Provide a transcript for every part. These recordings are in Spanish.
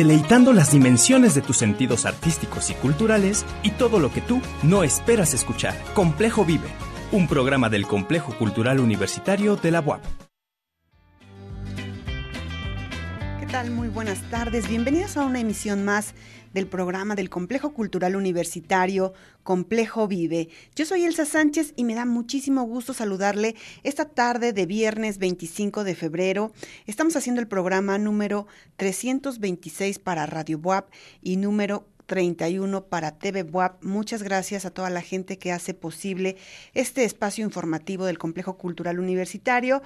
deleitando las dimensiones de tus sentidos artísticos y culturales y todo lo que tú no esperas escuchar. Complejo Vive, un programa del Complejo Cultural Universitario de la UAP. ¿Qué tal? Muy buenas tardes. Bienvenidos a una emisión más del programa del Complejo Cultural Universitario Complejo Vive. Yo soy Elsa Sánchez y me da muchísimo gusto saludarle esta tarde de viernes 25 de febrero. Estamos haciendo el programa número 326 para Radio Buap y número 31 para TV WAP. Muchas gracias a toda la gente que hace posible este espacio informativo del Complejo Cultural Universitario.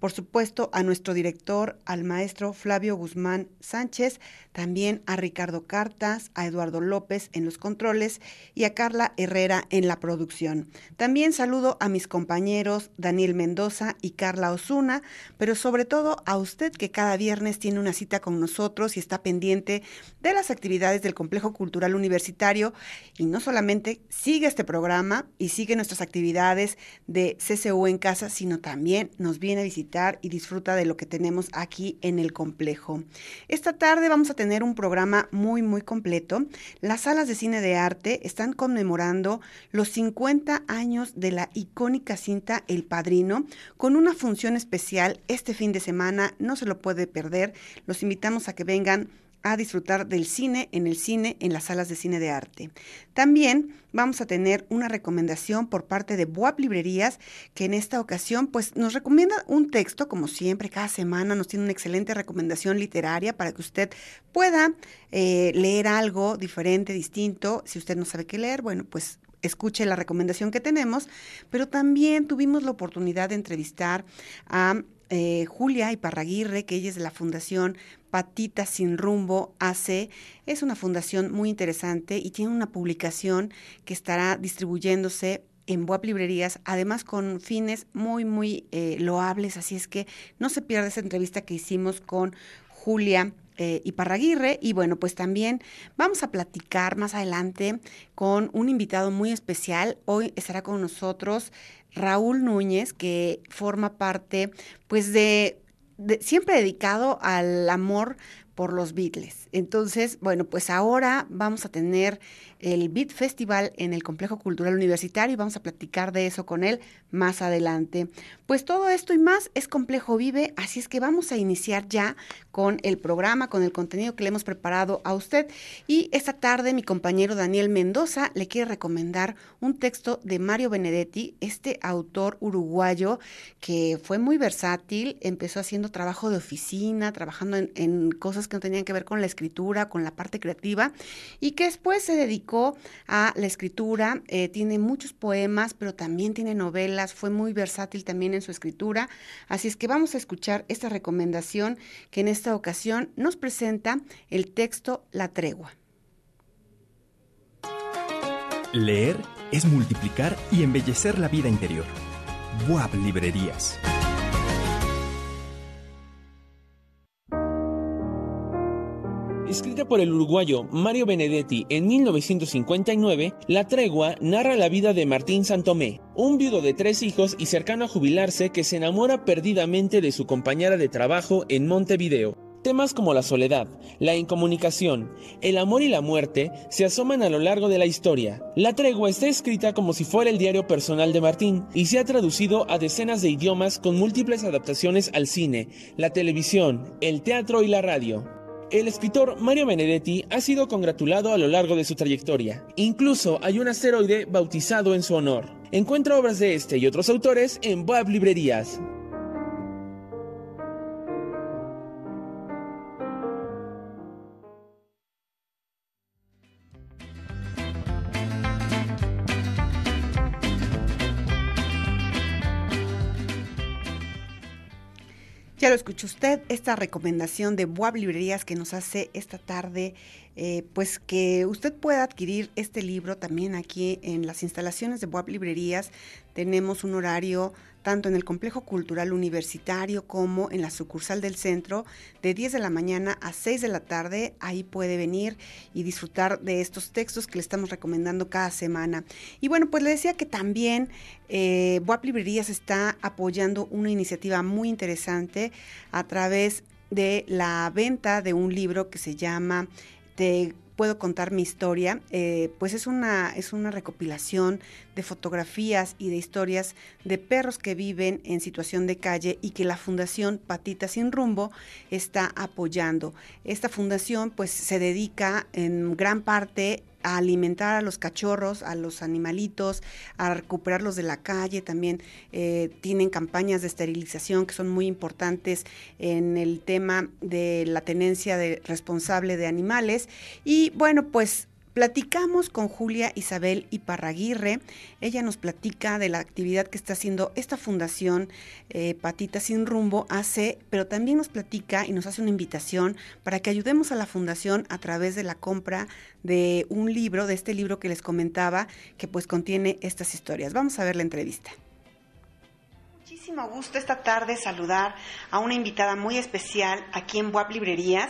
Por supuesto, a nuestro director, al maestro Flavio Guzmán Sánchez, también a Ricardo Cartas, a Eduardo López en los controles y a Carla Herrera en la producción. También saludo a mis compañeros Daniel Mendoza y Carla Osuna, pero sobre todo a usted que cada viernes tiene una cita con nosotros y está pendiente de las actividades del Complejo Cultural Universitario y no solamente sigue este programa y sigue nuestras actividades de CCU en casa, sino también nos viene a visitar y disfruta de lo que tenemos aquí en el complejo. Esta tarde vamos a tener un programa muy, muy completo. Las salas de cine de arte están conmemorando los 50 años de la icónica cinta El Padrino con una función especial este fin de semana. No se lo puede perder. Los invitamos a que vengan a disfrutar del cine en el cine en las salas de cine de arte. También vamos a tener una recomendación por parte de Boab Librerías, que en esta ocasión pues nos recomienda un texto, como siempre, cada semana nos tiene una excelente recomendación literaria para que usted pueda eh, leer algo diferente, distinto. Si usted no sabe qué leer, bueno, pues escuche la recomendación que tenemos, pero también tuvimos la oportunidad de entrevistar a eh, Julia Iparraguirre, que ella es de la Fundación Patita Sin Rumbo AC. Es una fundación muy interesante y tiene una publicación que estará distribuyéndose en Boab Librerías, además con fines muy, muy eh, loables, así es que no se pierda esa entrevista que hicimos con Julia eh, Iparraguirre. Y bueno, pues también vamos a platicar más adelante con un invitado muy especial. Hoy estará con nosotros Raúl Núñez, que forma parte, pues, de, siempre dedicado al amor por los Beatles. Entonces, bueno, pues ahora vamos a tener el Beat Festival en el Complejo Cultural Universitario y vamos a platicar de eso con él más adelante. Pues todo esto y más es Complejo Vive, así es que vamos a iniciar ya con el programa, con el contenido que le hemos preparado a usted. Y esta tarde mi compañero Daniel Mendoza le quiere recomendar un texto de Mario Benedetti, este autor uruguayo que fue muy versátil, empezó haciendo trabajo de oficina, trabajando en, en cosas que no tenían que ver con la escritura, con la parte creativa, y que después se dedicó a la escritura, eh, tiene muchos poemas, pero también tiene novelas, fue muy versátil también en su escritura, así es que vamos a escuchar esta recomendación que en esta ocasión nos presenta el texto La tregua. Leer es multiplicar y embellecer la vida interior. Buab Librerías. Escrita por el uruguayo Mario Benedetti en 1959, La Tregua narra la vida de Martín Santomé, un viudo de tres hijos y cercano a jubilarse que se enamora perdidamente de su compañera de trabajo en Montevideo. Temas como la soledad, la incomunicación, el amor y la muerte se asoman a lo largo de la historia. La tregua está escrita como si fuera el diario personal de Martín y se ha traducido a decenas de idiomas con múltiples adaptaciones al cine, la televisión, el teatro y la radio. El escritor Mario Benedetti ha sido congratulado a lo largo de su trayectoria. Incluso hay un asteroide bautizado en su honor. Encuentra obras de este y otros autores en Boab Librerías. Ya lo escuchó usted, esta recomendación de Boab Librerías que nos hace esta tarde, eh, pues que usted pueda adquirir este libro también aquí en las instalaciones de Boab Librerías. Tenemos un horario tanto en el Complejo Cultural Universitario como en la sucursal del centro, de 10 de la mañana a 6 de la tarde. Ahí puede venir y disfrutar de estos textos que le estamos recomendando cada semana. Y bueno, pues le decía que también eh, Librerías está apoyando una iniciativa muy interesante a través de la venta de un libro que se llama Puedo contar mi historia, eh, pues es una, es una recopilación de fotografías y de historias de perros que viven en situación de calle y que la Fundación Patita Sin Rumbo está apoyando. Esta fundación pues se dedica en gran parte a alimentar a los cachorros, a los animalitos, a recuperarlos de la calle. También eh, tienen campañas de esterilización que son muy importantes en el tema de la tenencia de, responsable de animales. Y bueno, pues Platicamos con Julia Isabel Iparraguirre. Ella nos platica de la actividad que está haciendo esta fundación eh, Patita Sin Rumbo hace, pero también nos platica y nos hace una invitación para que ayudemos a la fundación a través de la compra de un libro, de este libro que les comentaba, que pues contiene estas historias. Vamos a ver la entrevista muchísimo gusto esta tarde saludar a una invitada muy especial aquí en WAP Librerías.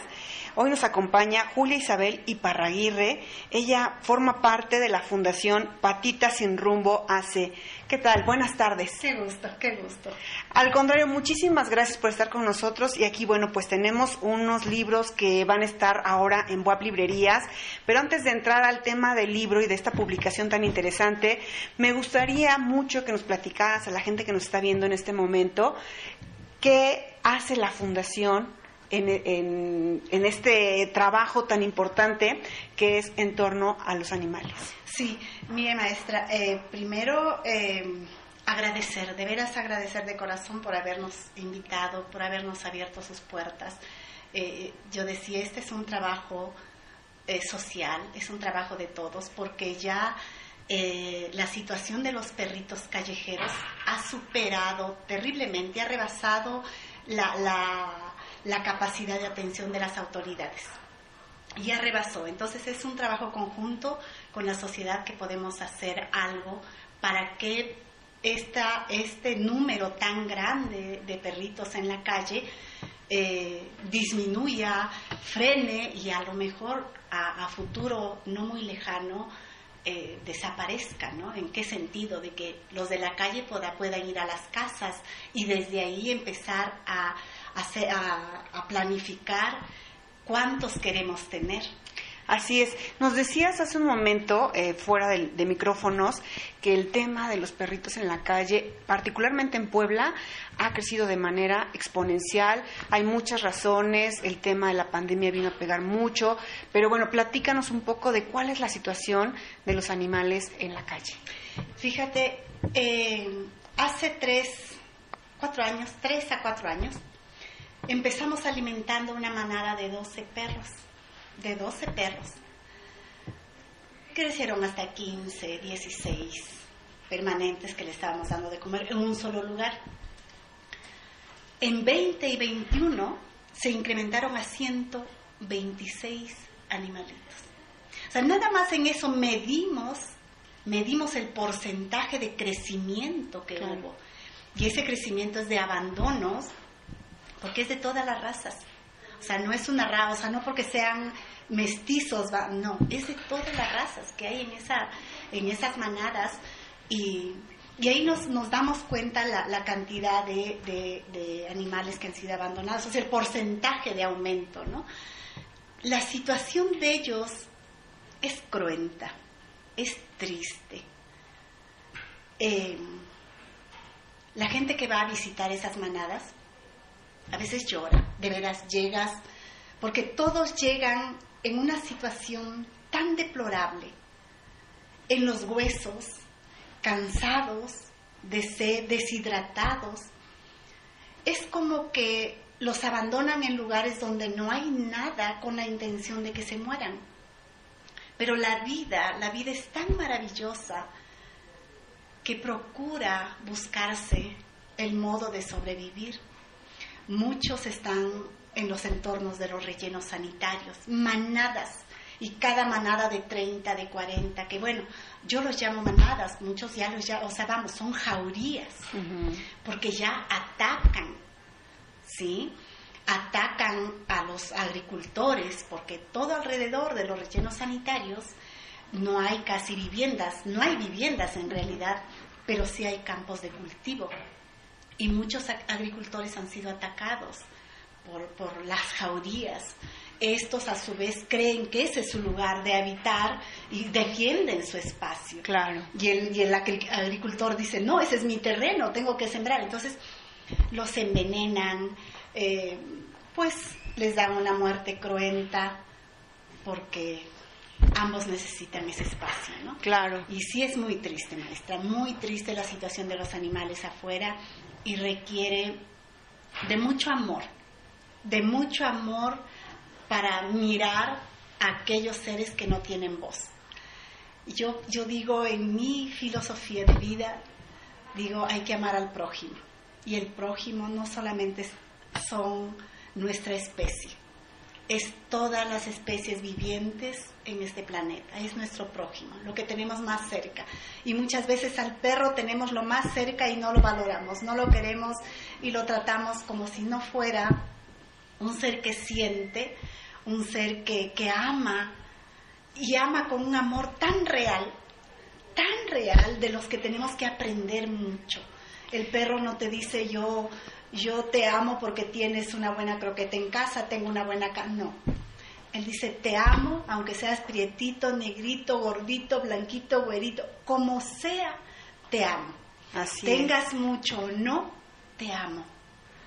Hoy nos acompaña Julia Isabel Iparraguirre. Ella forma parte de la Fundación Patita Sin Rumbo AC. ¿Qué tal? Buenas tardes. Qué gusto, qué gusto. Al contrario, muchísimas gracias por estar con nosotros. Y aquí, bueno, pues tenemos unos libros que van a estar ahora en WAP Librerías. Pero antes de entrar al tema del libro y de esta publicación tan interesante, me gustaría mucho que nos platicaras a la gente que nos está viendo en este momento qué hace la Fundación en, este trabajo tan importante que es en torno a los animales. Sí, mire maestra, eh, primero eh, agradecer, de veras agradecer de corazón por habernos invitado, por habernos abierto sus puertas. Eh, yo decía, este es un trabajo social, es un trabajo de todos, porque ya la situación de los perritos callejeros ha superado terriblemente, ha rebasado la, la capacidad de atención de las autoridades. Ya rebasó. Entonces es un trabajo conjunto con la sociedad que podemos hacer algo para que esta, este número tan grande de perritos en la calle eh, disminuya, frene y a lo mejor a, futuro no muy lejano eh, desaparezca, ¿no? ¿En qué sentido? De que los de la calle puedan ir a las casas y desde ahí empezar a, a, planificar cuántos queremos tener. Así es. Nos decías hace un momento, eh, fuera de, micrófonos, que el tema de los perritos en la calle, particularmente en Puebla, ha crecido de manera exponencial. Hay muchas razones. El tema de la pandemia vino a pegar mucho. Pero bueno, platícanos un poco de cuál es la situación de los animales en la calle. Fíjate, eh, hace tres, cuatro años, tres a cuatro años, empezamos alimentando una manada de 12 perros, de 12 perros. Crecieron hasta 15, 16 permanentes que le estábamos dando de comer en un solo lugar. En 20 y 21 se incrementaron a 126 animalitos. O sea, nada más en eso medimos, medimos el porcentaje de crecimiento que hubo. Y ese crecimiento es de abandonos porque es de todas las razas. O sea, no es una raza, o sea, no porque sean mestizos, no, es de todas las razas que hay en, esa, en esas manadas y, ahí nos, nos, damos cuenta la, la cantidad de, de, animales que han sido abandonados, o sea, el porcentaje de aumento, ¿no? La situación de ellos es cruenta, es triste. Eh, la gente que va a visitar esas manadas a veces llora, de veras llegas, porque todos llegan en una situación tan deplorable, en los huesos, cansados, de sed, deshidratados. Es como que los abandonan en lugares donde no hay nada con la intención de que se mueran. Pero la vida, la vida es tan maravillosa que procura buscarse el modo de sobrevivir. Muchos están en los entornos de los rellenos sanitarios, manadas, y cada manada de 30, de 40, que bueno, yo los llamo manadas, muchos ya los llaman, o sea, vamos, son jaurías, porque ya atacan, ¿sí? Atacan a los agricultores, porque todo alrededor de los rellenos sanitarios no hay casi viviendas, no hay viviendas en realidad, pero sí hay campos de cultivo y muchos agricultores han sido atacados por, por las jaurías. Estos a su vez creen que ese es su lugar de habitar y defienden su espacio. Claro. Y el, y el agri- agricultor dice, no, ese es mi terreno, tengo que sembrar. Entonces los envenenan, eh, pues les dan una muerte cruenta porque ambos necesitan ese espacio, ¿no? Claro. Y sí es muy triste, maestra, muy triste la situación de los animales afuera y requiere de mucho amor, de mucho amor para mirar a aquellos seres que no tienen voz. Yo, yo digo en mi filosofía de vida, digo, hay que amar al prójimo. Y el prójimo no solamente son nuestra especie, es todas las especies vivientes en este planeta, es nuestro prójimo, lo que tenemos más cerca. Y muchas veces al perro tenemos lo más cerca y no lo valoramos, no lo queremos y lo tratamos como si no fuera un ser que siente, un ser que, que ama y ama con un amor tan real, tan real, de los que tenemos que aprender mucho. El perro no te dice yo, yo te amo porque tienes una buena croqueta en casa, tengo una buena casa. No. Él dice, te amo, aunque seas prietito, negrito, gordito, blanquito, güerito, como sea, te amo. Así Tengas mucho o no, te amo.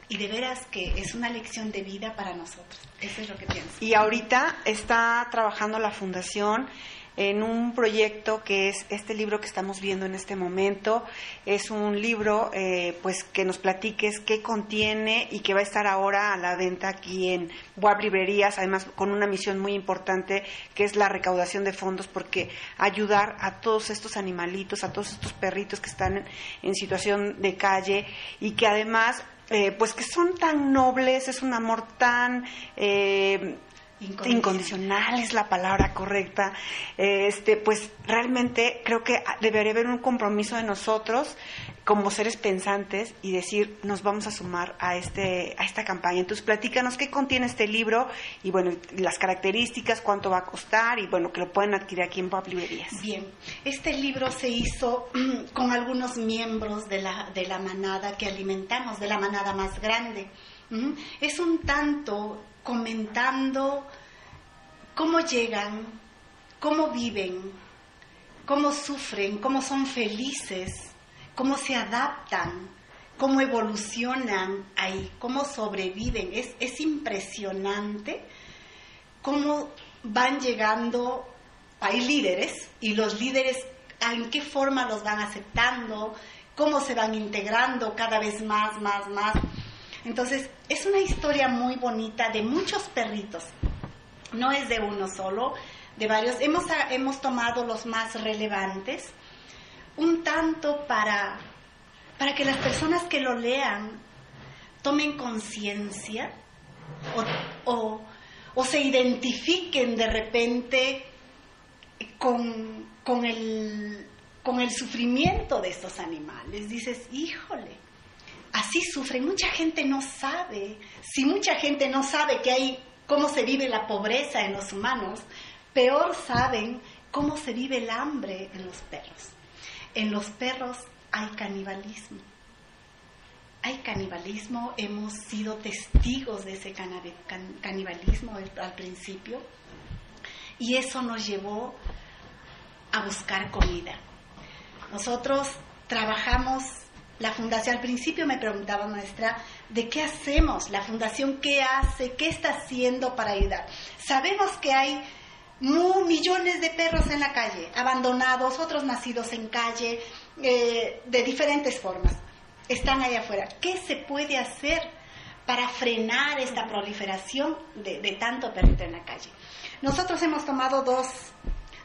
Y de veras que es una lección de vida para nosotros. Eso es lo que pienso. Y ahorita está trabajando la fundación en un proyecto que es este libro que estamos viendo en este momento. Es un libro, eh, pues, que nos platiques qué contiene y que va a estar ahora a la venta aquí en Web Librerías, además con una misión muy importante que es la recaudación de fondos, porque ayudar a todos estos animalitos, a todos estos perritos que están en, en situación de calle y que además eh, pues que son tan nobles, es un amor tan eh, Incondicional. incondicional es la palabra correcta. Este, pues realmente creo que debería haber un compromiso de nosotros como seres pensantes y decir nos vamos a sumar a este a esta campaña. Entonces platícanos qué contiene este libro y bueno las características, cuánto va a costar y bueno que lo pueden adquirir aquí en Pop Librerías. Bien, este libro se hizo con algunos miembros de la, de la manada que alimentamos, de la manada más grande. Es un tanto comentando cómo llegan, cómo viven, cómo sufren, cómo son felices, cómo se adaptan, cómo evolucionan ahí, cómo sobreviven. Es, es impresionante cómo van llegando, hay líderes y los líderes en qué forma los van aceptando, cómo se van integrando cada vez más, más, más. Entonces, es una historia muy bonita de muchos perritos. No es de uno solo, de varios. Hemos, hemos tomado los más relevantes, un tanto para, para que las personas que lo lean tomen conciencia o, o, o se identifiquen de repente con, con, el, con el sufrimiento de estos animales. Dices, híjole, así sufren. Mucha gente no sabe. Si mucha gente no sabe que hay cómo se vive la pobreza en los humanos, peor saben cómo se vive el hambre en los perros. En los perros hay canibalismo. Hay canibalismo, hemos sido testigos de ese canibalismo al, al principio y eso nos llevó a buscar comida. Nosotros trabajamos, la fundación, al principio me preguntaba maestra, ¿de qué hacemos? La fundación, ¿qué hace? ¿Qué está haciendo para ayudar? Sabemos que hay millones de perros en la calle, abandonados, otros nacidos en calle, eh, de diferentes formas. Están allá afuera. ¿Qué se puede hacer para frenar esta proliferación de, de tanto perrito en la calle? Nosotros hemos tomado dos,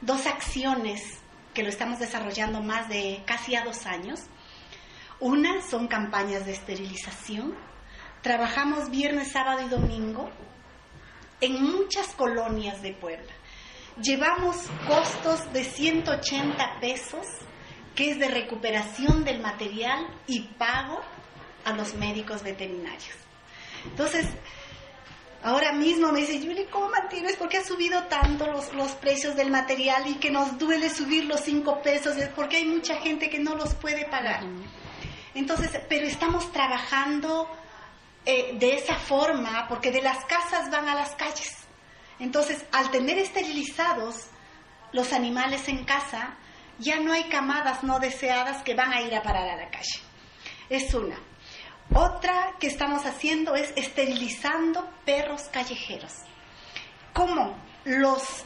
dos acciones que lo estamos desarrollando más de casi a dos años. Una son campañas de esterilización. Trabajamos viernes, sábado y domingo en muchas colonias de Puebla. Llevamos costos de 180 pesos, que es de recuperación del material y pago a los médicos veterinarios. Entonces, ahora mismo me dice, Yuli, ¿cómo mantienes? ¿Por qué ha subido tanto los, los precios del material y que nos duele subir los 5 pesos? Es porque hay mucha gente que no los puede pagar. Entonces, pero estamos trabajando eh, de esa forma, porque de las casas van a las calles. Entonces, al tener esterilizados los animales en casa, ya no hay camadas no deseadas que van a ir a parar a la calle. Es una. Otra que estamos haciendo es esterilizando perros callejeros. ¿Cómo los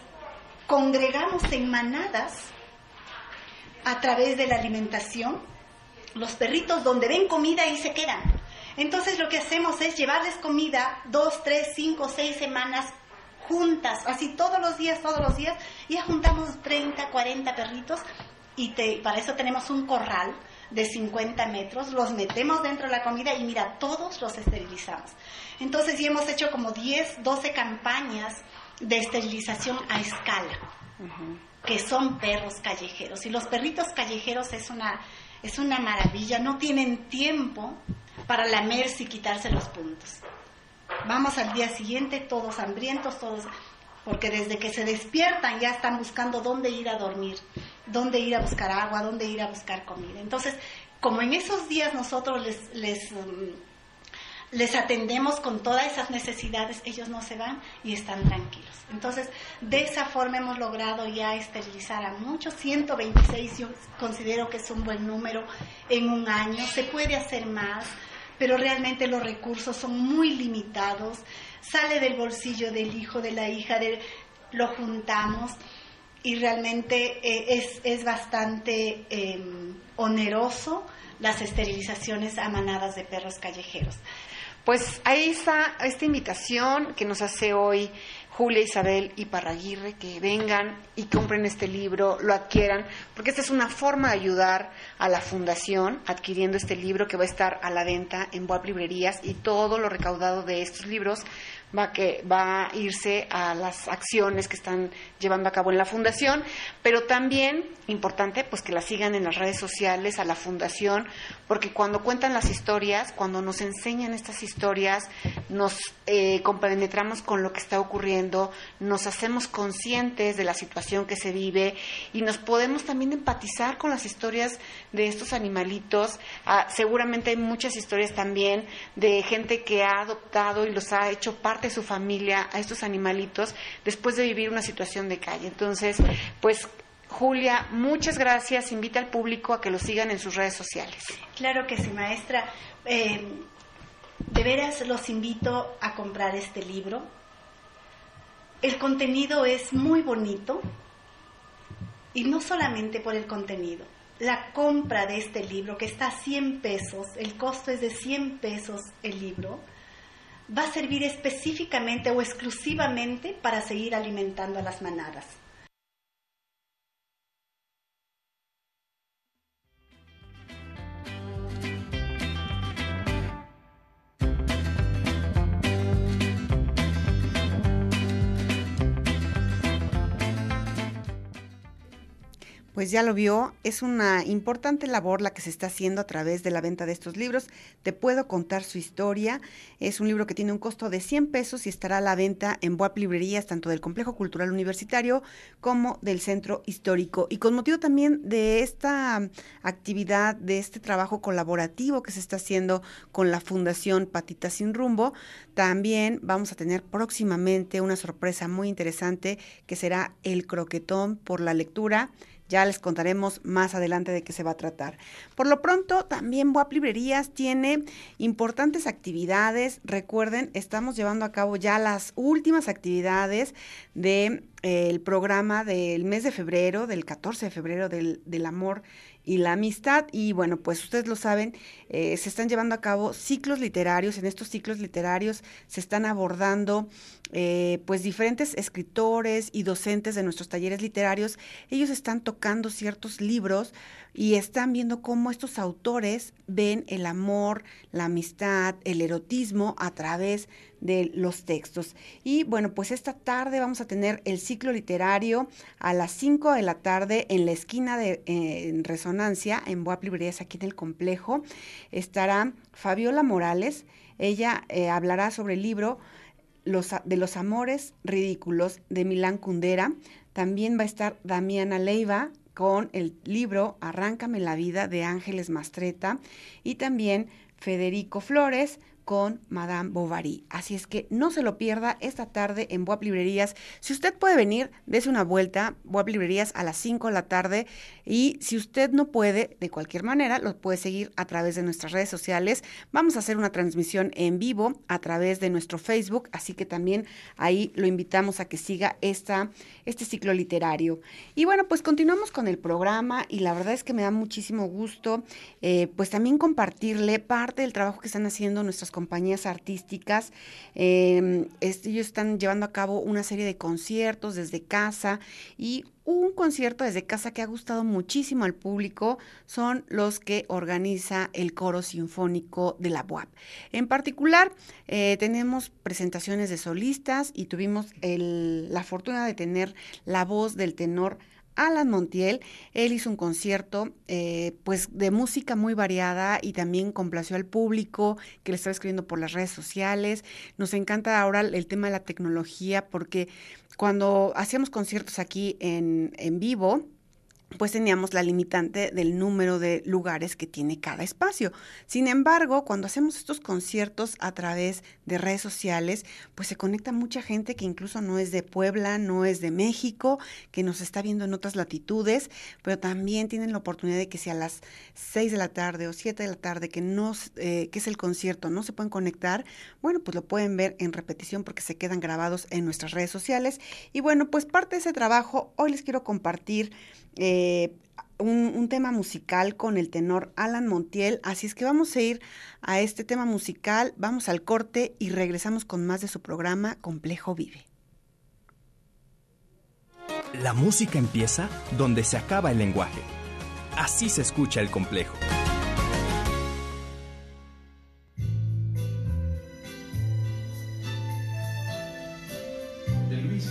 congregamos en manadas a través de la alimentación? Los perritos donde ven comida y se quedan. Entonces lo que hacemos es llevarles comida dos, tres, cinco, seis semanas juntas, así todos los días, todos los días, y ya juntamos 30, 40 perritos y para eso tenemos un corral de 50 metros, los metemos dentro de la comida y mira, todos los esterilizamos. Entonces ya hemos hecho como 10, 12 campañas de esterilización a escala, que son perros callejeros. Y los perritos callejeros es una, es una maravilla, no tienen tiempo para lamerse y quitarse los puntos. Vamos al día siguiente todos hambrientos, todos, porque desde que se despiertan ya están buscando dónde ir a dormir, dónde ir a buscar agua, dónde ir a buscar comida. Entonces, como en esos días nosotros les, les, um, les atendemos con todas esas necesidades, ellos no se van y están tranquilos. Entonces, de esa forma hemos logrado ya esterilizar a muchos, 126 yo considero que es un buen número en un año, se puede hacer más pero realmente los recursos son muy limitados. Sale del bolsillo del hijo, de la hija, lo juntamos y realmente eh, es, bastante em, oneroso las esterilizaciones a manadas de perros callejeros. Pues ahí está esta invitación que nos hace hoy Julia Isabel y Parraguirre, que vengan y compren este libro, lo adquieran, porque esta es una forma de ayudar a la fundación adquiriendo este libro que va a estar a la venta en Boab Librerías y todo lo recaudado de estos libros va, que, va a irse a las acciones que están llevando a cabo en la fundación, pero también importante pues que la sigan en las redes sociales a la fundación, porque cuando cuentan las historias, cuando nos enseñan estas historias, nos eh, compenetramos con lo que está ocurriendo, nos hacemos conscientes de la situación que se vive y nos podemos también empatizar con las historias de estos animalitos. Ah, seguramente hay muchas historias también de gente que ha adoptado y los ha hecho parte de su familia a estos animalitos después de vivir una situación de calle. Entonces, pues Julia, muchas gracias. Invita al público a que lo sigan en sus redes sociales. Claro que sí, maestra. Eh, de veras los invito a comprar este libro. El contenido es muy bonito y no solamente por el contenido. La compra de este libro, que está a 100 pesos, el costo es de 100 pesos el libro, va a servir específicamente o exclusivamente para seguir alimentando a las manadas. Pues ya lo vio, es una importante labor la que se está haciendo a través de la venta de estos libros. Te puedo contar su historia. Es un libro que tiene un costo de 100 pesos y estará a la venta en Boap Librerías, tanto del Complejo Cultural Universitario como del Centro Histórico. Y con motivo también de esta actividad, de este trabajo colaborativo que se está haciendo con la Fundación Patita Sin Rumbo, también vamos a tener próximamente una sorpresa muy interesante que será el croquetón por la lectura ya les contaremos más adelante de qué se va a tratar. Por lo pronto, también WAP Librerías tiene importantes actividades. Recuerden, estamos llevando a cabo ya las últimas actividades del de, eh, programa del mes de febrero, del 14 de febrero del, del amor y la amistad. Y bueno, pues ustedes lo saben, eh, se están llevando a cabo ciclos literarios. En estos ciclos literarios se están abordando eh, pues diferentes escritores y docentes de nuestros talleres literarios. Ellos están tocando ciertos libros y están viendo cómo estos autores ven el amor, la amistad, el erotismo a través de los textos. Y bueno, pues esta tarde vamos a tener el ciclo literario a las 5 de la tarde en la esquina de en Resonancia, en Boap Librerías, aquí en el complejo. Estará Fabiola Morales. Ella eh, hablará sobre el libro los, de los amores ridículos de Milán Kundera. También va a estar Damiana Leiva con el libro Arráncame la vida de Ángeles Mastreta y también Federico Flores con Madame Bovary. Así es que no se lo pierda esta tarde en Boab Librerías. Si usted puede venir, dése una vuelta, Boab Librerías a las 5 de la tarde. Y si usted no puede, de cualquier manera, lo puede seguir a través de nuestras redes sociales. Vamos a hacer una transmisión en vivo a través de nuestro Facebook, así que también ahí lo invitamos a que siga esta, este ciclo literario. Y bueno, pues continuamos con el programa y la verdad es que me da muchísimo gusto, eh, pues también compartirle parte del trabajo que están haciendo nuestras compañías artísticas. Eh, ellos están llevando a cabo una serie de conciertos desde casa y un concierto desde casa que ha gustado muchísimo al público son los que organiza el coro sinfónico de la UAP. En particular, eh, tenemos presentaciones de solistas y tuvimos la fortuna de tener la voz del tenor Alan Montiel. Él hizo un concierto eh, pues de música muy variada y también complació al público que le estaba escribiendo por las redes sociales. Nos encanta ahora el tema de la tecnología porque cuando hacíamos conciertos aquí en, en vivo, pues teníamos la limitante del número de lugares que tiene cada espacio. Sin embargo, cuando hacemos estos conciertos a través de redes sociales, pues se conecta mucha gente que incluso no es de Puebla, no es de México, que nos está viendo en otras latitudes, pero también tienen la oportunidad de que si a las 6 de la tarde o 7 de la tarde, que, no, eh, que es el concierto, no se pueden conectar, bueno, pues lo pueden ver en repetición porque se quedan grabados en nuestras redes sociales. Y bueno, pues parte de ese trabajo, hoy les quiero compartir eh, un, tema musical con el tenor Alan Montiel. Así es que vamos a ir a este tema musical, vamos al corte y regresamos con más de su programa Complejo Vive. La música empieza donde se acaba el lenguaje. Así se escucha el complejo. De Luis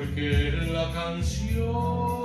porque la canción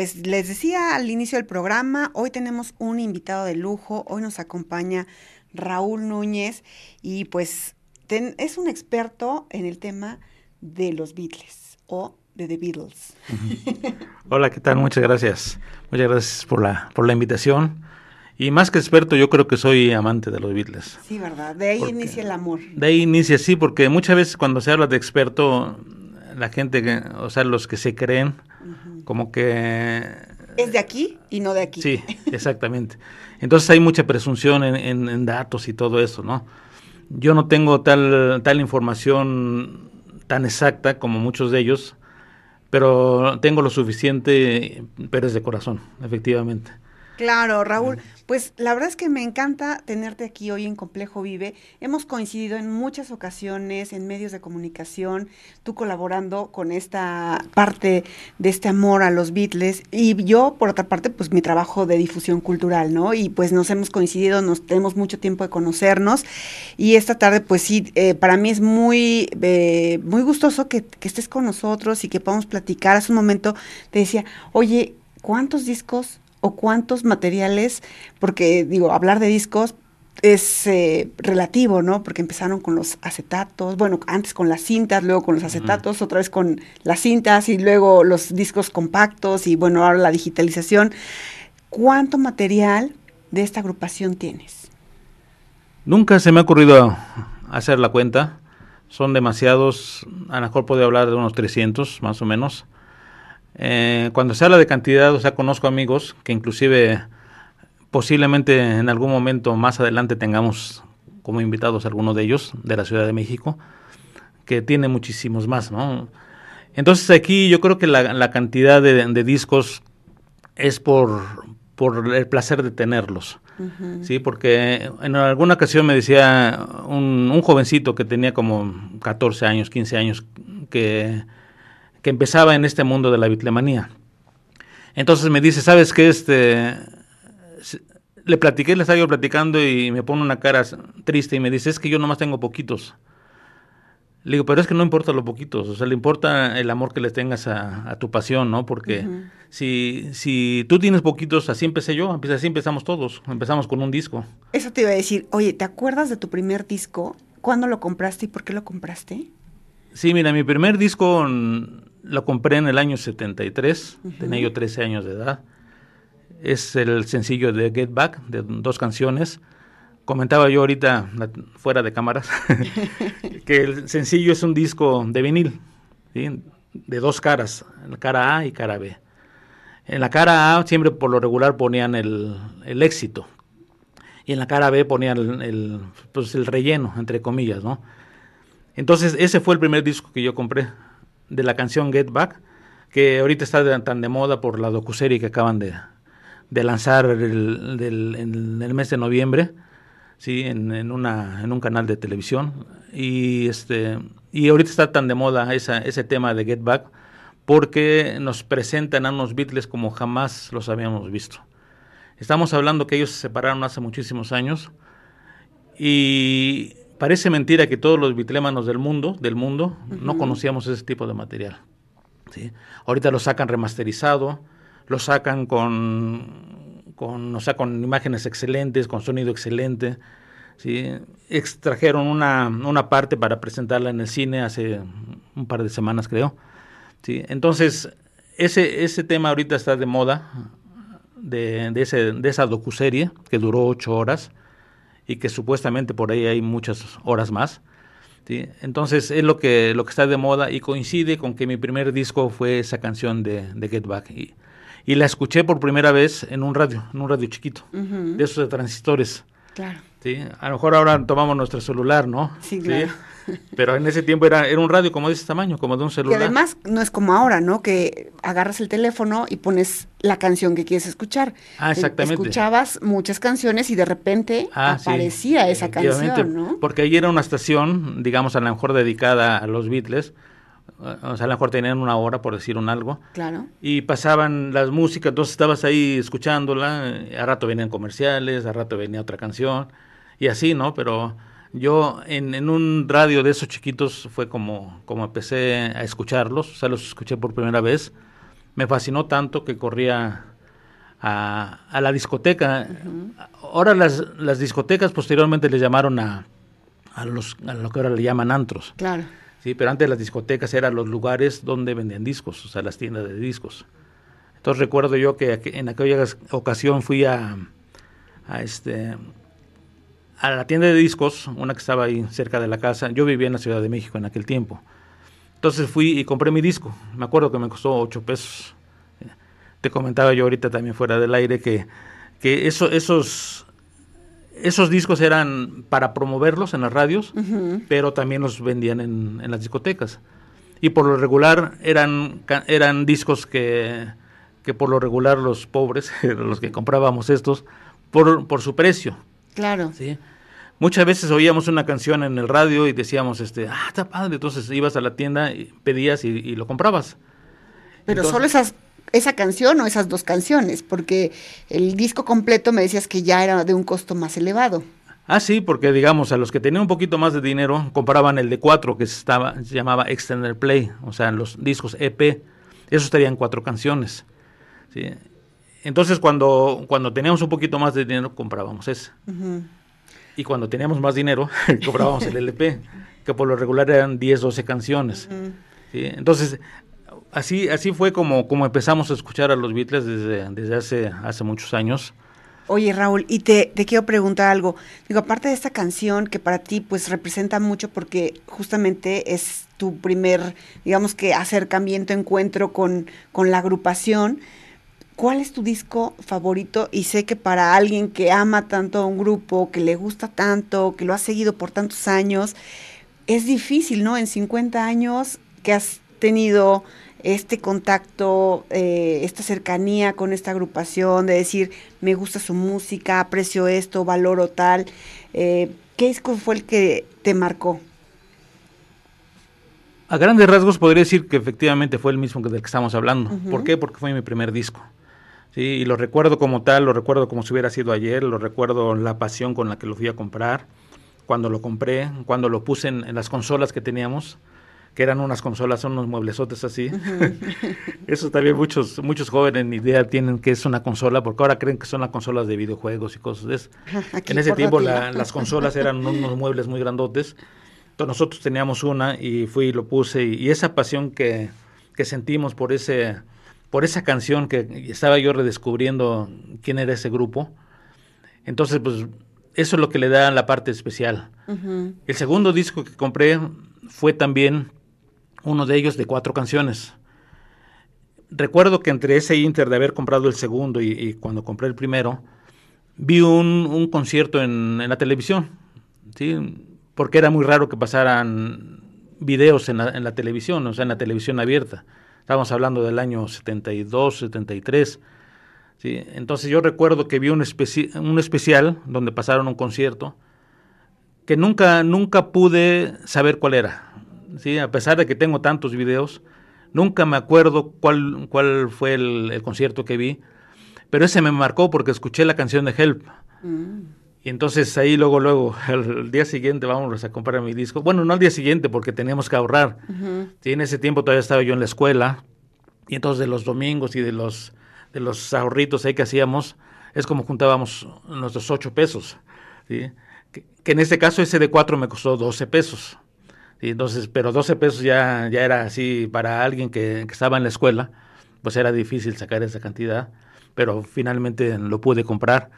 Pues les decía al inicio del programa, hoy tenemos un invitado de lujo, hoy nos acompaña Raúl Núñez y pues es un experto en el tema de los Beatles o de The Beatles. Hola, ¿qué tal? Muchas gracias. Muchas gracias por la, por la invitación. Y más que experto, yo creo que soy amante de los Beatles. Sí, ¿verdad? De ahí inicia el amor. De ahí inicia, sí, porque muchas veces cuando se habla de experto, la gente, o sea, los que se creen, como que... Es de aquí y no de aquí. Sí, exactamente. Entonces hay mucha presunción en, en datos y todo eso, ¿no? Yo no tengo tal, tal información tan exacta como muchos de ellos, pero tengo lo suficiente, pero es de corazón, efectivamente. Claro, Raúl. Pues la verdad es que me encanta tenerte aquí hoy en Complejo Vive. Hemos coincidido en muchas ocasiones en medios de comunicación, tú colaborando con esta parte de este amor a los Beatles y yo, por otra parte, pues mi trabajo de difusión cultural, ¿no? Y pues nos hemos coincidido, nos tenemos mucho tiempo de conocernos y esta tarde, pues sí, eh, para mí es muy, eh, muy gustoso que, que estés con nosotros y que podamos platicar. Hace un momento te decía, oye, ¿cuántos discos o cuántos materiales, porque digo, hablar de discos es eh, relativo, ¿no? Porque empezaron con los acetatos, bueno, antes con las cintas, luego con los acetatos, otra vez con las cintas y luego los discos compactos y bueno, ahora la digitalización. ¿Cuánto material de esta agrupación tienes? Nunca se me ha ocurrido hacer la cuenta. Son demasiados, a lo mejor puedo hablar de unos 300 más o menos. Eh, cuando se habla de cantidad, o sea, conozco amigos que inclusive posiblemente en algún momento más adelante tengamos como invitados algunos de ellos de la Ciudad de México, que tiene muchísimos más, ¿no? Entonces aquí yo creo que la, cantidad de, discos es por, por el placer de tenerlos. Sí, porque en alguna ocasión me decía un, un, jovencito que tenía como 14 años, 15 años, que que empezaba en este mundo de la bitlemanía. Entonces me dice, ¿sabes qué? Este, le platiqué, le estaba yo platicando y me pone una cara triste y me dice, es que yo nomás tengo poquitos. Le digo, pero es que no importa los poquitos, o sea, le importa el amor que le tengas a, tu pasión, ¿no? Porque si, si tú tienes poquitos, así empecé yo, así empezamos todos, empezamos con un disco. Eso te iba a decir, oye, ¿te acuerdas de tu primer disco? ¿Cuándo lo compraste y por qué lo compraste? Sí, mira, mi primer disco lo compré en el año 73, tenía yo 13 años de edad. Es el sencillo de Get Back, de dos canciones. Comentaba yo ahorita, fuera de cámaras, que el sencillo es un disco de vinil, de dos caras, cara A y cara B. En la cara A siempre por lo regular ponían el, éxito, y en la cara B ponían el, pues el relleno, entre comillas, ¿no? Entonces ese fue el primer disco que yo compré de la canción Get Back, que ahorita está tan de moda por la docuserie que acaban de, lanzar el, en el mes de noviembre, sí, en, una, en un canal de televisión. Y, este, y ahorita está tan de moda esa, ese tema de Get Back porque nos presentan a unos Beatles como jamás los habíamos visto. Estamos hablando que ellos se separaron hace muchísimos años y Parece mentira que todos los bitlémanos del mundo, del mundo, no conocíamos ese tipo de material. ¿sí? Ahorita lo sacan remasterizado, lo sacan con, con, o sea, con imágenes excelentes, con sonido excelente. ¿sí? Extrajeron una, una parte para presentarla en el cine hace un par de semanas, creo. ¿sí? Entonces, ese, ese tema ahorita está de moda, de, de, ese, de esa docuserie, que duró ocho horas y que supuestamente por ahí hay muchas horas más. ¿sí? Entonces es lo que, lo que está de moda y coincide con que mi primer disco fue esa canción de, de Get Back. Y, y, la escuché por primera vez en un radio, en un radio chiquito, de esos de transistores. Claro. ¿Sí? A lo mejor ahora tomamos nuestro celular, ¿no? Sí, claro. Pero en ese tiempo era, era un radio como de ese tamaño, como de un celular. Y además no es como ahora, ¿no? Que agarras el teléfono y pones la canción que quieres escuchar. Ah, exactamente. Escuchabas muchas canciones y de repente ah, aparecía esa canción, ¿no? Porque ahí era una estación, digamos, a lo mejor dedicada a los Beatles. O sea, a lo mejor tenían una hora, por decir un algo. Claro. Y pasaban las músicas, entonces estabas ahí escuchándola. A rato venían comerciales, a rato venía otra canción. Y así, ¿no? Pero yo en, en, un radio de esos chiquitos fue como, como empecé a escucharlos, o sea, los escuché por primera vez me fascinó tanto que corría a, a la discoteca. Ahora las, las discotecas posteriormente le llamaron a, a, los, a lo que ahora le llaman antros. Claro. Sí, pero antes las discotecas eran los lugares donde vendían discos, o sea, las tiendas de discos. Entonces recuerdo yo que en aquella ocasión fui a, a este a la tienda de discos, una que estaba ahí cerca de la casa. Yo vivía en la Ciudad de México en aquel tiempo. Entonces fui y compré mi disco. Me acuerdo que me costó 8 pesos. Te comentaba yo ahorita también fuera del aire que, que eso, esos, esos discos eran para promoverlos en las radios, pero también los vendían en, en, las discotecas. Y por lo regular eran, eran discos que, que por lo regular los pobres, los que comprábamos estos, por, por su precio. Claro. ¿sí? Muchas veces oíamos una canción en el radio y decíamos, este, ah, está padre. Entonces ibas a la tienda, y pedías y, y lo comprabas. Pero Entonces, solo esas, esa canción o esas dos canciones, porque el disco completo me decías que ya era de un costo más elevado. Ah, sí, porque digamos, a los que tenían un poquito más de dinero, compraban el de cuatro, que se, estaba, se llamaba Extended Play, o sea, los discos EP. Esos tenían cuatro canciones. ¿sí? Entonces, cuando, cuando teníamos un poquito más de dinero, comprábamos. Uh -huh. Y cuando teníamos más dinero, comprábamos el LP, que por lo regular eran 10, 12 canciones. Uh -huh. ¿sí? Entonces, así, así fue como, como empezamos a escuchar a los Beatles desde, desde hace, hace muchos años. Oye, Raúl, y te, te, quiero preguntar algo. Digo, aparte de esta canción que para ti pues representa mucho porque justamente es tu primer, digamos que acercamiento, encuentro con, con la agrupación, ¿cuál es tu disco favorito? Y sé que para alguien que ama tanto a un grupo, que le gusta tanto, que lo ha seguido por tantos años, es difícil, ¿no? En 50 años que has tenido este contacto, eh, esta cercanía con esta agrupación, de decir, me gusta su música, aprecio esto, valoro tal. Eh, ¿Qué disco fue el que te marcó? A grandes rasgos podría decir que efectivamente fue el mismo del que estamos hablando. Uh -huh. ¿Por qué? Porque fue mi primer disco. Sí, y lo recuerdo como tal, lo recuerdo como si hubiera sido ayer, lo recuerdo la pasión con la que lo fui a comprar, cuando lo compré, cuando lo puse en, en las consolas que teníamos que eran unas consolas, son unos mueblesotes así. Uh -huh. Eso también muchos muchos jóvenes ni idea tienen que es una consola, porque ahora creen que son las consolas de videojuegos y cosas de eso. en ese tiempo la, las consolas eran unos muebles muy grandotes. Entonces nosotros teníamos una y fui y lo puse y, y esa pasión que, que, sentimos por ese por esa canción que estaba yo redescubriendo quién era ese grupo. Entonces, pues eso es lo que le da la parte especial. Uh -huh. El segundo disco que compré fue también uno de ellos de cuatro canciones. Recuerdo que entre ese inter de haber comprado el segundo y, y cuando compré el primero, vi un, un concierto en, en, la televisión, ¿sí? porque era muy raro que pasaran videos en la, en la, televisión, o sea, en la televisión abierta. Estábamos hablando del año 72, 73. ¿sí? Entonces yo recuerdo que vi un, especi un especial donde pasaron un concierto que nunca, nunca pude saber cuál era ¿sí? a pesar de que tengo tantos videos, nunca me acuerdo cuál, cuál fue el, concierto que vi, pero ese me marcó porque escuché la canción de Help. Mm. Y entonces ahí luego, luego, el, día siguiente vamos a comprar mi disco. Bueno, no al día siguiente porque teníamos que ahorrar. Uh -huh. ¿sí? En ese tiempo todavía estaba yo en la escuela y entonces de los domingos y de los, de los ahorritos ahí que hacíamos, es como juntábamos nuestros ocho pesos. ¿sí? Que, que, en este caso ese de cuatro me costó 12 pesos. Y entonces, pero 12 pesos ya, ya era así para alguien que, que, estaba en la escuela, pues era difícil sacar esa cantidad, pero finalmente lo pude comprar.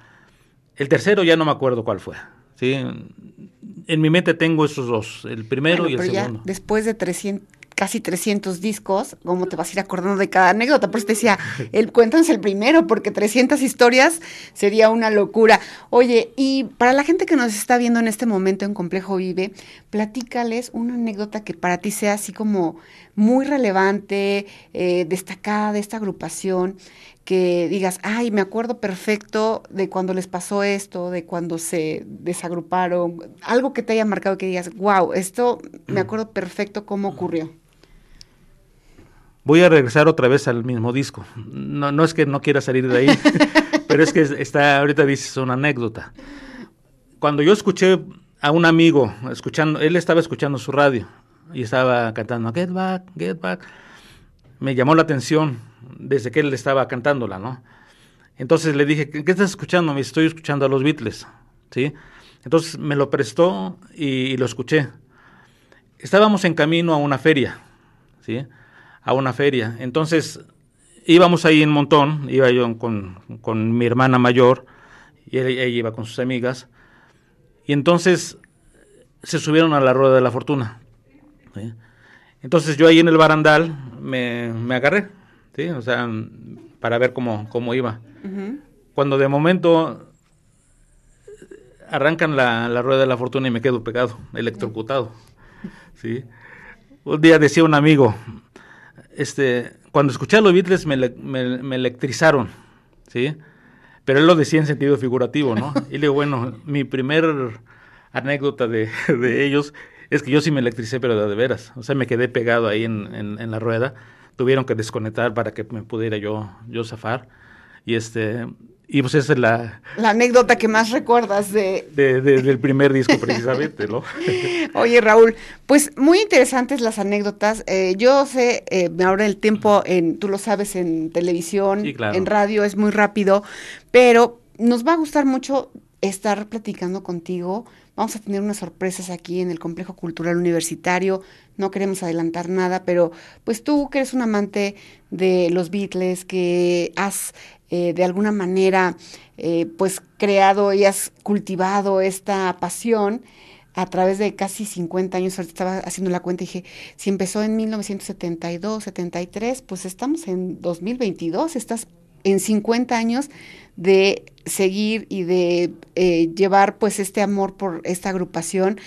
El tercero ya no me acuerdo cuál fue. ¿sí? En mi mente tengo esos dos, el primero bueno, y el segundo. después de 300, casi 300 discos, ¿cómo te vas a ir acordando de cada anécdota? Por eso te decía, el, cuéntanos el primero, porque 300 historias sería una locura. Oye, y para la gente que nos está viendo en este momento en Complejo Vive, platícales una anécdota que para ti sea así como muy relevante, eh, destacada de esta agrupación, que digas, ay, me acuerdo perfecto de cuando les pasó esto, de cuando se desagruparon, algo que te haya marcado que digas, wow, esto me acuerdo perfecto cómo ocurrió voy a regresar otra vez al mismo disco. No, no es que no quiera salir de ahí, pero es que está, ahorita dices una anécdota. Cuando yo escuché a un amigo, escuchando, él estaba escuchando su radio y estaba cantando Get Back, Get Back, me llamó la atención desde que él estaba cantándola, ¿no? Entonces le dije, ¿qué estás escuchando? Me estoy escuchando a los Beatles, ¿sí? Entonces me lo prestó y, lo escuché. Estábamos en camino a una feria, ¿sí? A una feria. Entonces íbamos ahí en montón, iba yo con, mi hermana mayor y ella, iba con sus amigas. Y entonces se subieron a la rueda de la fortuna. Entonces yo ahí en el barandal me, me agarré, ¿sí? O sea, para ver cómo, cómo iba. Cuando de momento arrancan la, la, rueda de la fortuna y me quedo pegado, electrocutado. ¿sí? Un día decía un amigo, este, cuando escuché a los Beatles me, me, electrizaron, ¿sí? Pero él lo decía en sentido figurativo, ¿no? Y le digo, bueno, mi primer anécdota de, de ellos es que yo sí me electricé, pero de, de veras. O sea, me quedé pegado ahí en, en, en, la rueda. Tuvieron que desconectar para que me pudiera yo, yo zafar. Y este, y pues esa es la... La anécdota que más recuerdas de... del primer disco precisamente, ¿no? Oye, Raúl, pues muy interesantes las anécdotas. Eh, yo sé, eh, ahora el tiempo, en, tú lo sabes, en televisión, en radio, es muy rápido, pero nos va a gustar mucho estar platicando contigo. Vamos a tener unas sorpresas aquí en el Complejo Cultural Universitario. No queremos adelantar nada, pero pues tú que eres un amante de los Beatles, que has eh, de alguna manera eh, pues creado y has cultivado esta pasión a través de casi 50 años, estaba haciendo la cuenta y dije, si empezó en 1972, 73, pues estamos en 2022, estás en 50 años de seguir y de eh, llevar pues este amor por esta agrupación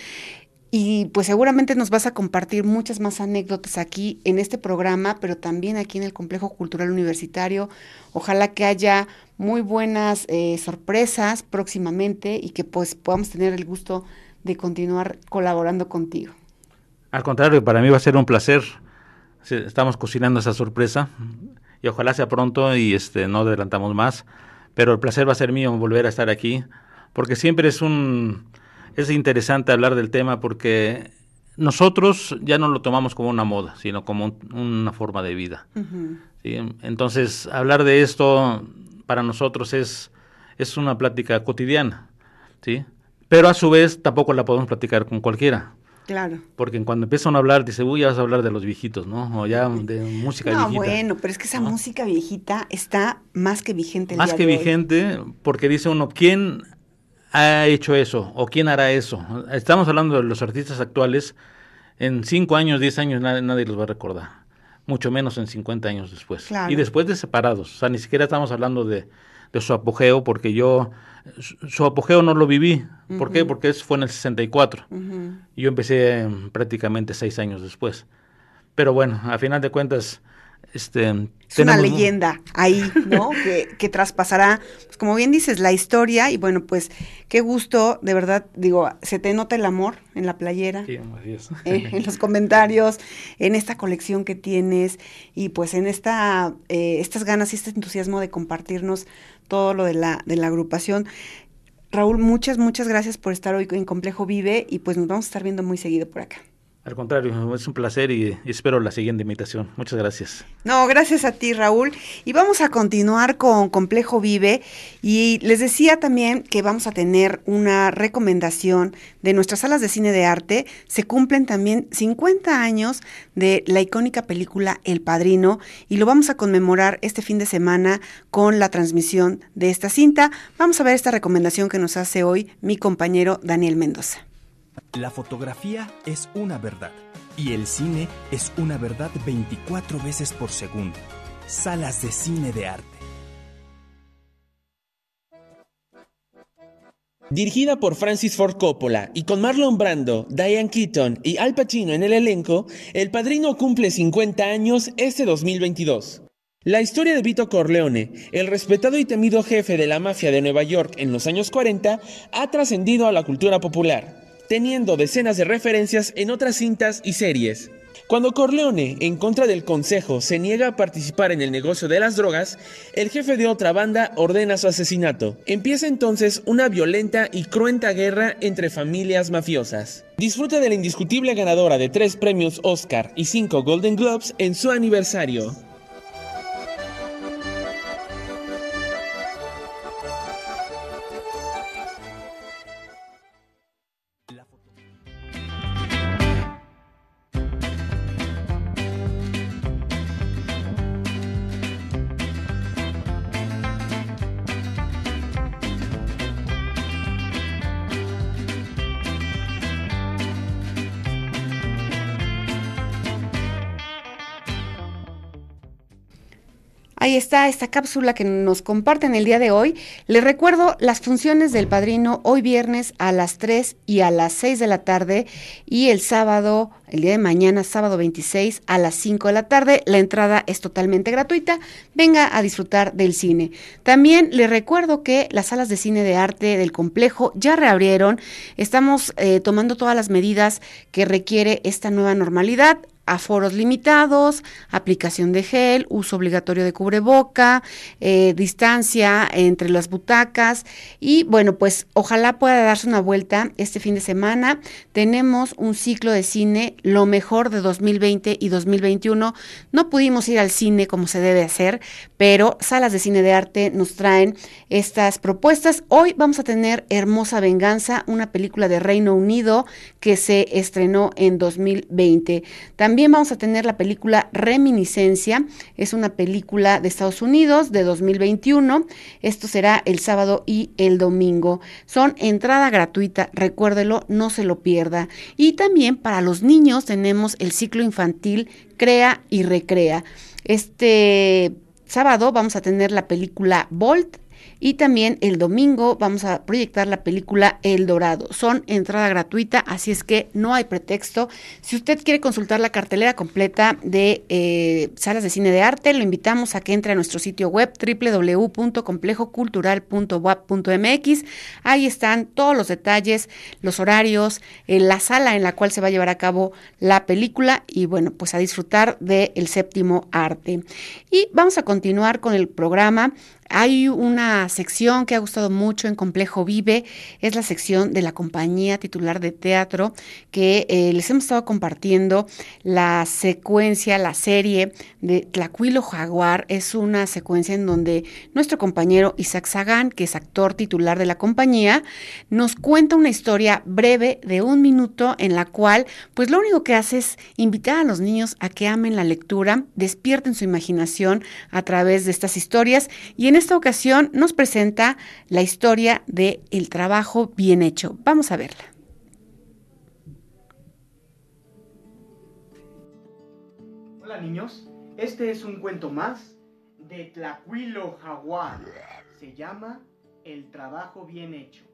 y pues seguramente nos vas a compartir muchas más anécdotas aquí en este programa, pero también aquí en el Complejo Cultural Universitario. Ojalá que haya muy buenas eh, sorpresas próximamente y que pues podamos tener el gusto de continuar colaborando contigo. Al contrario, para mí va a ser un placer. Estamos cocinando esa sorpresa y ojalá sea pronto y este no adelantamos más, pero el placer va a ser mío volver a estar aquí porque siempre es un es interesante hablar del tema porque nosotros ya no lo tomamos como una moda, sino como una forma de vida. Entonces, hablar de esto para nosotros es, es una plática cotidiana, ¿sí? Pero a su vez tampoco la podemos platicar con cualquiera. Claro. Porque cuando empiezan a hablar, dice, uy, ya vas a hablar de los viejitos, ¿no? O ya de música no, bueno, pero es que esa música viejita está más que vigente. más que vigente, porque dice uno, ¿quién ha hecho eso o quién hará eso. Estamos hablando de los artistas actuales, en 5 años, 10 años nadie, los va a recordar, mucho menos en 50 años después. Y después de separados, o sea, ni siquiera estamos hablando de, su apogeo, porque yo, su, apogeo no lo viví. ¿Por qué? Porque eso fue en el 64. Y yo empecé prácticamente 6 años después. Pero bueno, a final de cuentas este, es una leyenda ahí, ¿no? que, traspasará, pues como bien dices, la historia y bueno, pues qué gusto, de verdad, digo, se te nota el amor en la playera, sí, eh, en los comentarios, en esta colección que tienes y pues en esta, eh, estas ganas y este entusiasmo de compartirnos todo lo de la, de la agrupación. Raúl, muchas, muchas gracias por estar hoy en Complejo Vive y pues nos vamos a estar viendo muy seguido por acá. Al contrario, es un placer y espero la siguiente invitación. Muchas gracias. No, gracias a ti, Raúl. Y vamos a continuar con Complejo Vive. Y les decía también que vamos a tener una recomendación de nuestras salas de cine de arte. Se cumplen también 50 años de la icónica película El Padrino y lo vamos a conmemorar este fin de semana con la transmisión de esta cinta. Vamos a ver esta recomendación que nos hace hoy mi compañero Daniel Mendoza. La fotografía es una verdad y el cine es una verdad 24 veces por segundo. Salas de cine de arte. Dirigida por Francis Ford Coppola y con Marlon Brando, Diane Keaton y Al Pacino en el elenco, El Padrino cumple 50 años este 2022. La historia de Vito Corleone, el respetado y temido jefe de la mafia de Nueva York en los años 40, ha trascendido a la cultura popular teniendo decenas de referencias en otras cintas y series. Cuando Corleone, en contra del consejo, se niega a participar en el negocio de las drogas, el jefe de otra banda ordena su asesinato. Empieza entonces una violenta y cruenta guerra entre familias mafiosas. Disfruta de la indiscutible ganadora de tres premios Oscar y cinco Golden Globes en su aniversario. Ahí está esta cápsula que nos comparten el día de hoy. Les recuerdo las funciones del padrino hoy viernes a las 3 y a las 6 de la tarde y el sábado, el día de mañana, sábado 26 a las 5 de la tarde. La entrada es totalmente gratuita. Venga a disfrutar del cine. También les recuerdo que las salas de cine de arte del complejo ya reabrieron. Estamos eh, tomando todas las medidas que requiere esta nueva normalidad aforos limitados, aplicación de gel, uso obligatorio de cubreboca, eh, distancia entre las butacas y bueno, pues ojalá pueda darse una vuelta este fin de semana. Tenemos un ciclo de cine, lo mejor de 2020 y 2021. No pudimos ir al cine como se debe hacer, pero salas de cine de arte nos traen estas propuestas. Hoy vamos a tener Hermosa Venganza, una película de Reino Unido que se estrenó en 2020. También también vamos a tener la película Reminiscencia, es una película de Estados Unidos de 2021. Esto será el sábado y el domingo. Son entrada gratuita, recuérdelo, no se lo pierda. Y también para los niños tenemos el ciclo infantil Crea y Recrea. Este sábado vamos a tener la película Bolt y también el domingo vamos a proyectar la película El Dorado. Son entrada gratuita, así es que no hay pretexto. Si usted quiere consultar la cartelera completa de eh, salas de cine de arte, lo invitamos a que entre a nuestro sitio web www.complejocultural.wap.mx. Ahí están todos los detalles, los horarios, eh, la sala en la cual se va a llevar a cabo la película y bueno, pues a disfrutar del séptimo arte. Y vamos a continuar con el programa hay una sección que ha gustado mucho en Complejo Vive, es la sección de la compañía titular de teatro, que eh, les hemos estado compartiendo la secuencia, la serie de Tlacuilo Jaguar. Es una secuencia en donde nuestro compañero Isaac Sagan, que es actor titular de la compañía, nos cuenta una historia breve de un minuto en la cual, pues lo único que hace es invitar a los niños a que amen la lectura, despierten su imaginación a través de estas historias y en en esta ocasión nos presenta la historia de El trabajo bien hecho. Vamos a verla. Hola niños, este es un cuento más de Tlacuilo Jaguar. Se llama El trabajo bien hecho.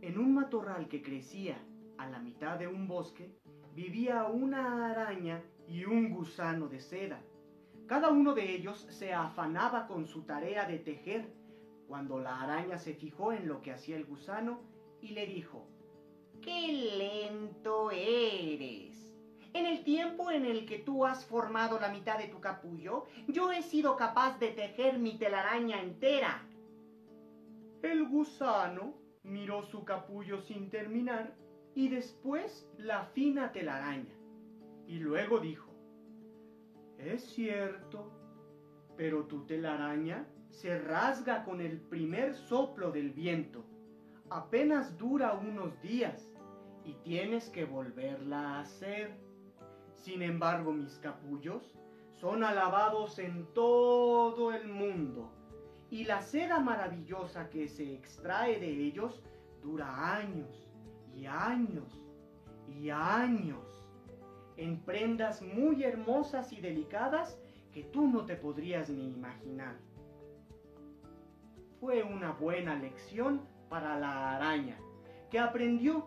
En un matorral que crecía a la mitad de un bosque, vivía una araña y un gusano de seda. Cada uno de ellos se afanaba con su tarea de tejer, cuando la araña se fijó en lo que hacía el gusano y le dijo, ¡Qué lento eres! En el tiempo en el que tú has formado la mitad de tu capullo, yo he sido capaz de tejer mi telaraña entera. El gusano miró su capullo sin terminar y después la fina telaraña. Y luego dijo, es cierto, pero tu telaraña se rasga con el primer soplo del viento. Apenas dura unos días y tienes que volverla a hacer. Sin embargo, mis capullos son alabados en todo el mundo y la seda maravillosa que se extrae de ellos dura años y años y años en prendas muy hermosas y delicadas que tú no te podrías ni imaginar. Fue una buena lección para la araña, que aprendió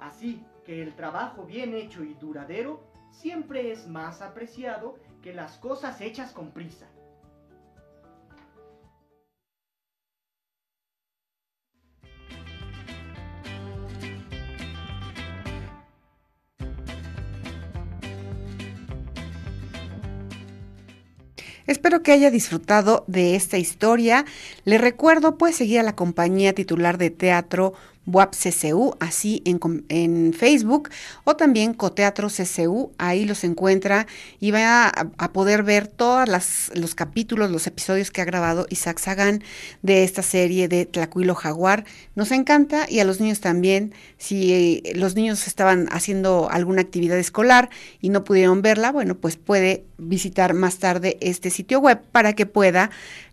así que el trabajo bien hecho y duradero siempre es más apreciado que las cosas hechas con prisa. Espero que haya disfrutado de esta historia. Le recuerdo, puede seguir a la compañía titular de teatro WAP CCU, así en, en, Facebook, o también Coteatro CCU, ahí los encuentra y va a, poder ver todos los capítulos, los episodios que ha grabado Isaac Sagan de esta serie de Tlacuilo Jaguar. Nos encanta y a los niños también, si eh, los niños estaban haciendo alguna actividad escolar y no pudieron verla, bueno, pues puede visitar más tarde este sitio web para que pueda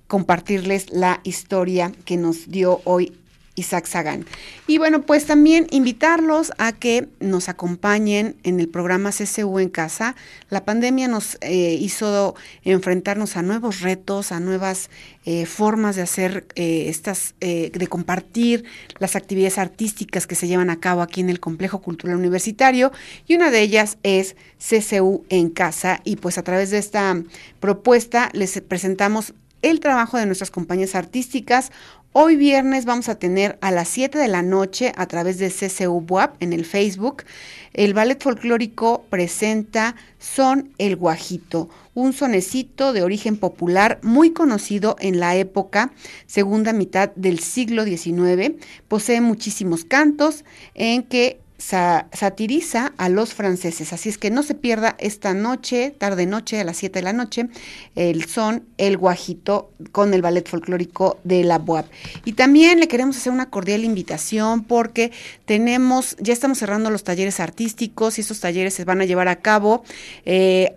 compartirles la historia que nos dio hoy Isaac Sagan. Y bueno, pues también invitarlos a que nos acompañen en el programa CCU en casa. La pandemia nos eh, hizo enfrentarnos a nuevos retos, a nuevas eh, formas de hacer eh, estas, de compartir las actividades artísticas que se llevan a cabo aquí en el Complejo Cultural Universitario. Y una de ellas es CCU en casa. Y pues a través de esta propuesta les presentamos el trabajo de nuestras compañías artísticas. Hoy viernes vamos a tener a las 7 de la noche a través de CCU WAP en el Facebook. El ballet folclórico presenta Son el Guajito, un sonecito de origen popular muy conocido en la época, segunda mitad del siglo XIX. Posee muchísimos cantos en que satiriza a los franceses. Así es que no se pierda esta noche, tarde noche, a las 7 de la noche, el son El Guajito con el ballet folclórico de la BOAP. Y también le queremos hacer una cordial invitación porque tenemos, ya estamos cerrando los talleres artísticos y esos talleres se van a llevar a cabo. Eh,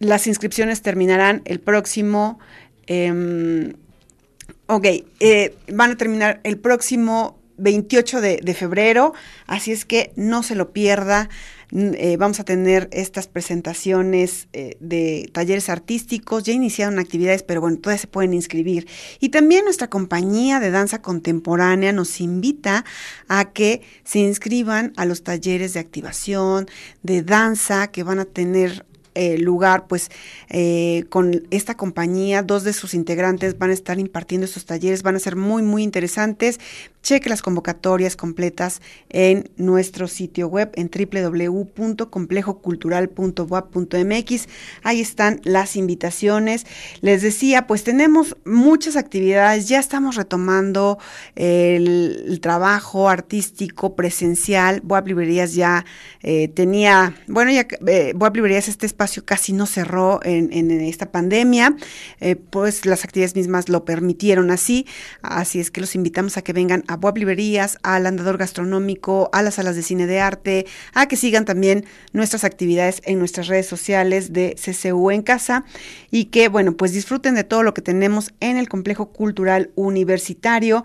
las inscripciones terminarán el próximo... Em, ok, eh, van a terminar el próximo 28 de, febrero, así es que no se lo pierda. Eh, vamos a tener estas presentaciones eh, de talleres artísticos, ya iniciaron actividades, pero bueno, todavía se pueden inscribir. Y también nuestra compañía de danza contemporánea nos invita a que se inscriban a los talleres de activación, de danza que van a tener eh, lugar, pues con esta compañía, dos de sus integrantes van a estar impartiendo estos talleres, van a ser muy, muy interesantes. Cheque las convocatorias completas en nuestro sitio web en www.complejocultural.wap.mx. Ahí están las invitaciones. Les decía, pues tenemos muchas actividades, ya estamos retomando el, trabajo artístico presencial. WAP Librerías ya eh, tenía, bueno, ya eh, Librerías este espacio casi no cerró en, esta pandemia, eh, pues las actividades mismas lo permitieron así, así es que los invitamos a que vengan a Librerías, al Andador Gastronómico, a las salas de cine de arte, a que sigan también nuestras actividades en nuestras redes sociales de CCU en casa y que, bueno, pues disfruten de todo lo que tenemos en el Complejo Cultural Universitario.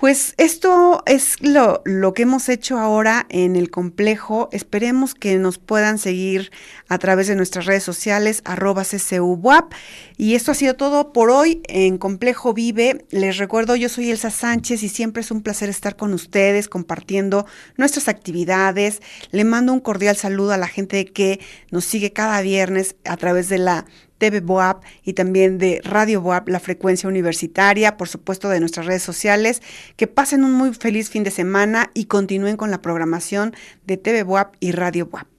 Pues esto es lo, lo, que hemos hecho ahora en el complejo. Esperemos que nos puedan seguir a través de nuestras redes sociales, arroba CCUWAP. Y esto ha sido todo por hoy en Complejo Vive. Les recuerdo, yo soy Elsa Sánchez y siempre es un placer estar con ustedes compartiendo nuestras actividades. Le mando un cordial saludo a la gente que nos sigue cada viernes a través de la TV Boab y también de Radio Boab, la frecuencia universitaria, por supuesto de nuestras redes sociales. Que pasen un muy feliz fin de semana y continúen con la programación de TV Boab y Radio Boab.